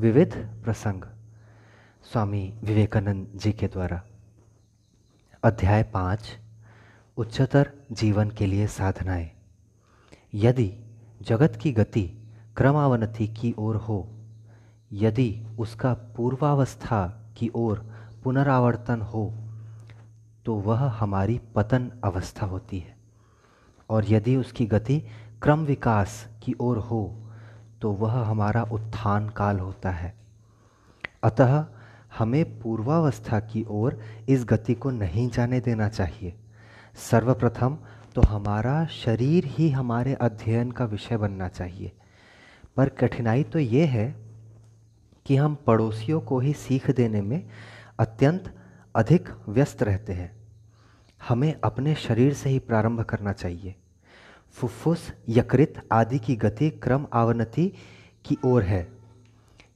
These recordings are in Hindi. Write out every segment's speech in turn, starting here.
विविध प्रसंग। स्वामी विवेकानंद जी के द्वारा। अध्याय पाँच, उच्चतर जीवन के लिए साधनाएँ। यदि जगत की गति क्रमावनति की ओर हो, यदि उसका पूर्वावस्था की ओर पुनरावर्तन हो तो वह हमारी पतन अवस्था होती है। और यदि उसकी गति क्रम विकास की ओर हो तो वह हमारा उत्थान काल होता है। अतः हमें पूर्वावस्था की ओर इस गति को नहीं जाने देना चाहिए। सर्वप्रथम तो हमारा शरीर ही हमारे अध्ययन का विषय बनना चाहिए। पर कठिनाई तो ये है कि हम पड़ोसियों को ही सीख देने में अत्यंत अधिक व्यस्त रहते हैं। हमें अपने शरीर से ही प्रारंभ करना चाहिए। फुफ्फुस यकृत आदि की गति क्रम आवनति की ओर है।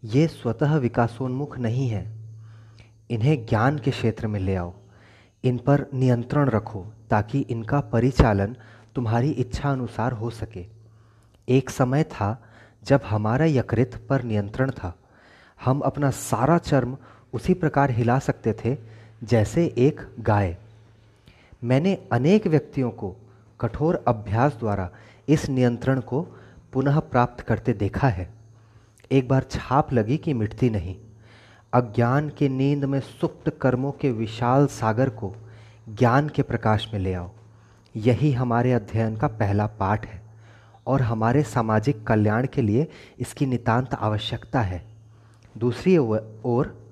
ये स्वतः विकासोन्मुख नहीं है। इन्हें ज्ञान के क्षेत्र में ले आओ। इन पर नियंत्रण रखो ताकि इनका परिचालन तुम्हारी इच्छा अनुसार हो सके। एक समय था जब हमारा यकृत पर नियंत्रण था। हम अपना सारा चर्म उसी प्रकार हिला सकते थे जैसे एक गाय। मैंने अनेक व्यक्तियों को कठोर अभ्यास द्वारा इस नियंत्रण को पुनः प्राप्त करते देखा है। एक बार छाप लगी कि मिटती नहीं। अज्ञान के नींद में सुप्त कर्मों के विशाल सागर को ज्ञान के प्रकाश में ले आओ। यही हमारे अध्ययन का पहला पाठ है और हमारे सामाजिक कल्याण के लिए इसकी नितांत आवश्यकता है। दूसरी ओर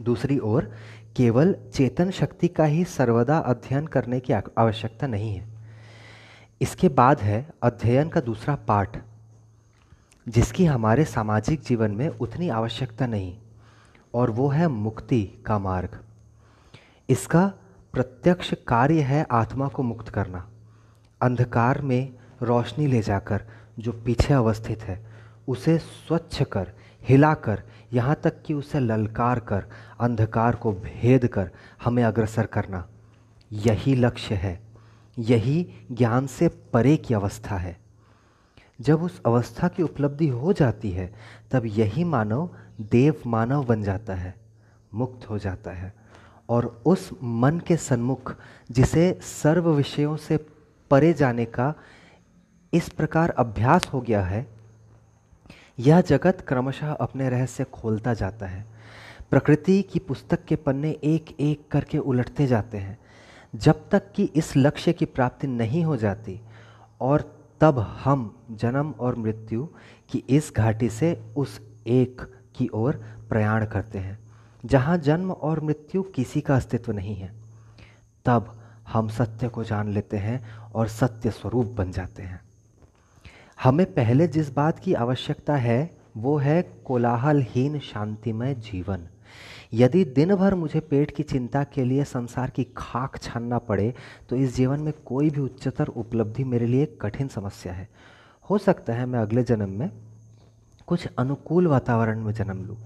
दूसरी ओर केवल चेतन शक्ति का ही सर्वदा अध्ययन करने की आवश्यकता नहीं है। इसके बाद है अध्ययन का दूसरा पाठ, जिसकी हमारे सामाजिक जीवन में उतनी आवश्यकता नहीं, और वो है मुक्ति का मार्ग। इसका प्रत्यक्ष कार्य है आत्मा को मुक्त करना, अंधकार में रोशनी ले जाकर जो पीछे अवस्थित है, उसे स्वच्छ कर, हिलाकर, यहाँ तक कि उसे ललकार कर, अंधकार को भेद कर हमें अग्रसर करना। यही लक्ष्य है। यही ज्ञान से परे की अवस्था है। जब उस अवस्था की उपलब्धि हो जाती है, तब यही मानव देव मानव बन जाता है, मुक्त हो जाता है। और उस मन के सन्मुख, जिसे सर्व विषयों से परे जाने का इस प्रकार अभ्यास हो गया है, यह जगत क्रमशः अपने रहस्य खोलता जाता है। प्रकृति की पुस्तक के पन्ने एक एक करके उलटते जाते हैं। जब तक कि इस लक्ष्य की प्राप्ति नहीं हो जाती और तब हम जन्म और मृत्यु की इस घाटी से उस एक की ओर प्रयाण करते हैं, जहाँ जन्म और मृत्यु किसी का अस्तित्व नहीं है। तब हम सत्य को जान लेते हैं और सत्य स्वरूप बन जाते हैं। हमें पहले जिस बात की आवश्यकता है, वो है कोलाहलहीन शांतिमय जीवन। यदि दिन भर मुझे पेट की चिंता के लिए संसार की खाक छानना पड़े तो इस जीवन में कोई भी उच्चतर उपलब्धि मेरे लिए कठिन समस्या है। हो सकता है मैं अगले जन्म में कुछ अनुकूल वातावरण में जन्म लूँ,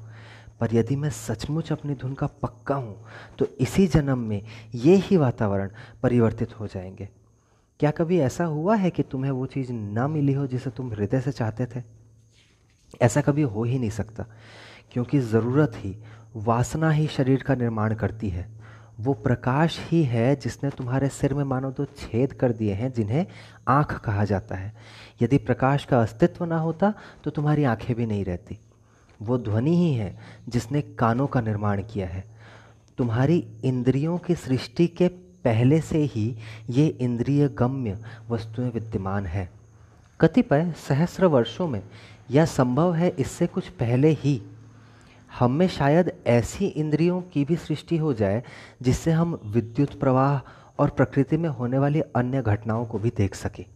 पर यदि मैं सचमुच अपनी धुन का पक्का हूँ तो इसी जन्म में ये ही वातावरण परिवर्तित हो जाएँगे। क्या कभी ऐसा हुआ है कि तुम्हें वो चीज़ ना मिली हो जिसे तुम हृदय से चाहते थे? ऐसा कभी हो ही नहीं सकता, क्योंकि ज़रूरत ही वासना ही शरीर का निर्माण करती है। वो प्रकाश ही है जिसने तुम्हारे सिर में मानो दो छेद कर दिए हैं, जिन्हें आँख कहा जाता है। यदि प्रकाश का अस्तित्व ना होता तो तुम्हारी आँखें भी नहीं रहती। वो ध्वनि ही है जिसने कानों का निर्माण किया है। तुम्हारी इंद्रियों की सृष्टि के पहले से ही ये इंद्रिय गम्य वस्तुएँ विद्यमान है। कतिपय सहस्र वर्षों में यह संभव है इससे कुछ पहले ही हम में शायद ऐसी इंद्रियों की भी सृष्टि हो जाए, जिससे हम विद्युत प्रवाह और प्रकृति में होने वाली अन्य घटनाओं को भी देख सके।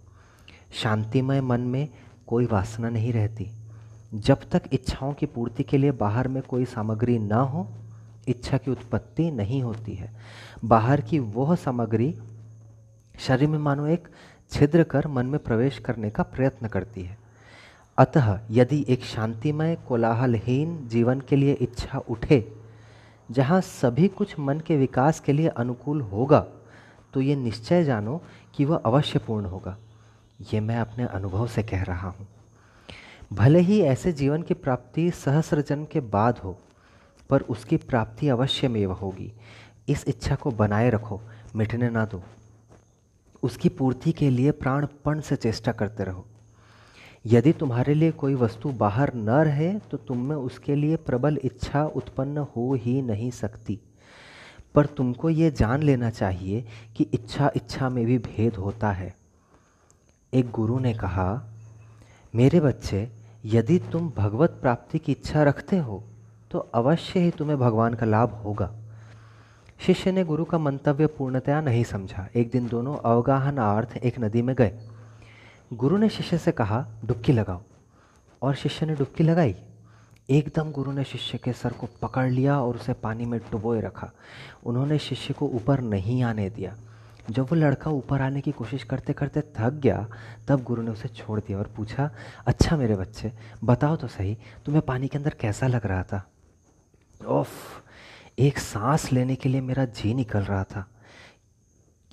शांतिमय मन में कोई वासना नहीं रहती। जब तक इच्छाओं की पूर्ति के लिए बाहर में कोई सामग्री ना हो, इच्छा की उत्पत्ति नहीं होती है। बाहर की वह सामग्री शरीर में मानो एक छिद्र कर मन में प्रवेश करने का प्रयत्न करती है। अतः यदि एक शांतिमय, कोलाहलहीन जीवन के लिए इच्छा उठे, जहाँ सभी कुछ मन के विकास के लिए अनुकूल होगा तो ये निश्चय जानो कि वह अवश्य पूर्ण होगा। ये मैं अपने अनुभव से कह रहा हूँ। भले ही ऐसे जीवन की प्राप्ति सहस्र जन्म के बाद हो, पर उसकी प्राप्ति अवश्य में होगी। इस इच्छा को बनाए रखो, मिटने ना दो। उसकी पूर्ति के लिए प्राणपण से चेष्टा करते रहो। यदि तुम्हारे लिए कोई वस्तु बाहर न रहे तो तुम में उसके लिए प्रबल इच्छा उत्पन्न हो ही नहीं सकती। पर तुमको ये जान लेना चाहिए कि इच्छा इच्छा में भी भेद होता है। एक गुरु ने कहा, मेरे बच्चे, यदि तुम भगवत प्राप्ति की इच्छा रखते हो तो अवश्य ही तुम्हें भगवान का लाभ होगा। शिष्य ने गुरु का मंतव्य पूर्णतया नहीं समझा। एक दिन दोनों अवगाहनार्थ एक नदी में गए। गुरु ने शिष्य से कहा, डुबकी लगाओ। और शिष्य ने डुबकी लगाई। एकदम गुरु ने शिष्य के सर को पकड़ लिया और उसे पानी में डुबोए रखा। उन्होंने शिष्य को ऊपर नहीं आने दिया। जब वो लड़का ऊपर आने की कोशिश करते करते थक गया, तब गुरु ने उसे छोड़ दिया और पूछा अच्छा मेरे बच्चे, बताओ तो सही, तुम्हें पानी के अंदर कैसा लग रहा था? ओफ एक सांस लेने के लिए मेरा जी निकल रहा था।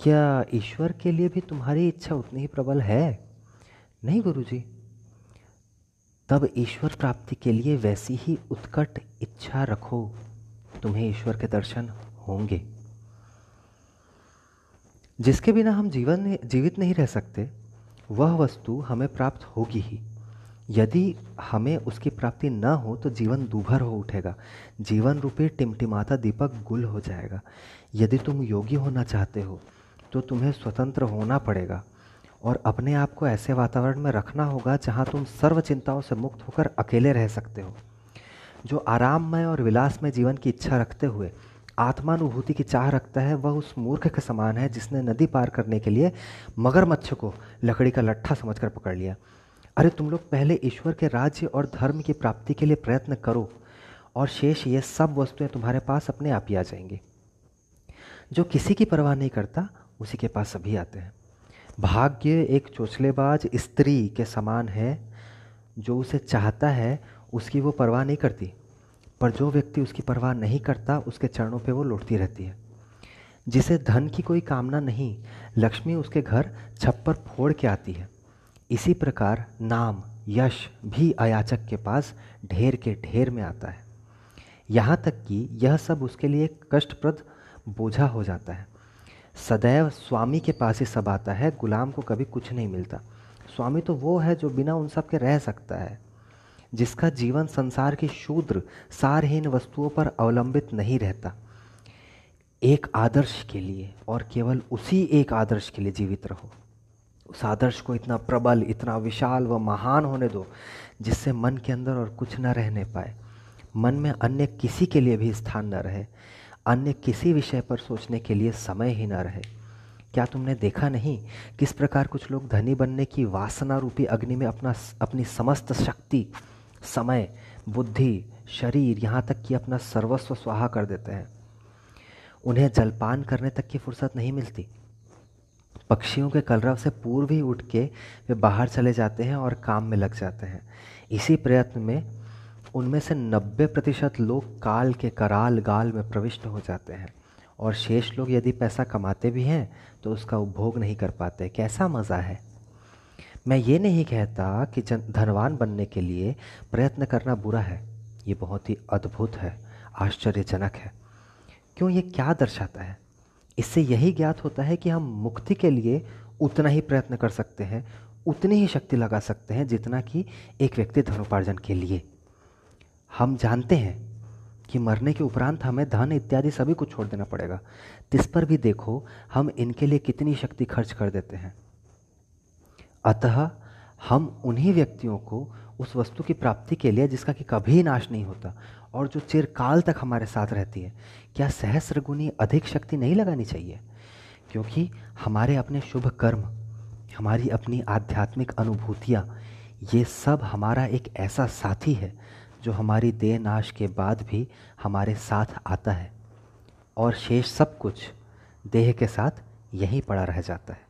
क्या ईश्वर के लिए भी तुम्हारी इच्छा उतनी ही प्रबल है? नहीं गुरु जी तब ईश्वर प्राप्ति के लिए वैसी ही उत्कट इच्छा रखो, तुम्हें ईश्वर के दर्शन होंगे। जिसके बिना हम जीवन जीवित नहीं रह सकते, वह वस्तु हमें प्राप्त होगी ही। यदि हमें उसकी प्राप्ति न हो तो जीवन दूभर हो उठेगा। जीवन रूपी टिमटिमाता दीपक गुल हो जाएगा। यदि तुम योगी होना चाहते हो तो तुम्हें स्वतंत्र होना पड़ेगा। और अपने आप को ऐसे वातावरण में रखना होगा जहाँ तुम सर्व चिंताओं से मुक्त होकर अकेले रह सकते हो। जो आराममय और विलासमय जीवन की इच्छा रखते हुए आत्मानुभूति की चाह रखता है, वह उस मूर्ख के समान है जिसने नदी पार करने के लिए मगरमच्छ को लकड़ी का लट्ठा समझकर पकड़ लिया। अरे, तुम लोग पहले ईश्वर के राज्य और धर्म की प्राप्ति के लिए प्रयत्न करो और शेष ये सब वस्तुएँ तुम्हारे पास अपने आप ही आ जाएँगी। जो किसी की परवाह नहीं करता, उसी के पास सभी आते हैं। भाग्य एक चोचलेबाज स्त्री के समान है, जो उसे चाहता है, उसकी वो परवाह नहीं करती। पर जो व्यक्ति उसकी परवाह नहीं करता, उसके चरणों पे वो लौटती रहती है। जिसे धन की कोई कामना नहीं, लक्ष्मी उसके घर छप्पर फोड़ के आती है। इसी प्रकार नाम, यश भी अयाचक के पास ढेर के ढेर में आता है। यहाँ तक कि यह सब उसके लिए कष्टप्रद बोझा हो जाता है। सदैव स्वामी के पास ही सब आता है, गुलाम को कभी कुछ नहीं मिलता। स्वामी तो वो है जो बिना उन सब के रह सकता है, जिसका जीवन संसार की शूद्र, सारहीन वस्तुओं पर अवलंबित नहीं रहता। एक आदर्श के लिए और केवल उसी एक आदर्श के लिए जीवित रहो। उस आदर्श को इतना प्रबल, इतना विशाल व महान होने दो, जिससे मन के अंदर और कुछ न रहने पाए। मन में अन्य किसी के लिए भी स्थान न रहे। अन्य किसी विषय पर सोचने के लिए समय ही न रहे। क्या तुमने देखा नहीं किस प्रकार कुछ लोग धनी बनने की वासना रूपी अग्नि में अपना अपनी समस्त शक्ति, समय, बुद्धि, शरीर यहाँ तक कि अपना सर्वस्व स्वाहा कर देते हैं? उन्हें जलपान करने तक की फुर्सत नहीं मिलती। पक्षियों के कलरव से पूर्व ही उठ के वे बाहर चले जाते हैं और काम में लग जाते हैं। इसी प्रयत्न में उनमें से नब्बे प्रतिशत लोग काल के कराल गाल में प्रविष्ट हो जाते हैं। और शेष लोग यदि पैसा कमाते भी हैं तो उसका उपभोग नहीं कर पाते। कैसा मज़ा है? मैं ये नहीं कहता कि धनवान बनने के लिए प्रयत्न करना बुरा है। ये बहुत ही अद्भुत है, आश्चर्यजनक है। क्यों ये क्या दर्शाता है? इससे यही ज्ञात होता है कि हम मुक्ति के लिए उतना ही प्रयत्न कर सकते हैं, उतनी ही शक्ति लगा सकते हैं, जितना कि एक व्यक्ति धनोपार्जन के लिए। हम जानते हैं कि मरने के उपरांत हमें धन इत्यादि सभी कुछ छोड़ देना पड़ेगा। तिस पर भी देखो, हम इनके लिए कितनी शक्ति खर्च कर देते हैं। अतः हम उन्हीं व्यक्तियों को उस वस्तु की प्राप्ति के लिए, जिसका कि कभी नाश नहीं होता, और जो चिरकाल तक हमारे साथ रहती है, क्या सहस्र गुनी अधिक शक्ति नहीं लगानी चाहिए? क्योंकि हमारे अपने शुभ कर्म, हमारी अपनी आध्यात्मिक अनुभूतियाँ, ये सब हमारा एक ऐसा साथी है जो हमारी देह नाश के बाद भी हमारे साथ आता है और शेष सब कुछ देह के साथ यहीं पड़ा रह जाता है।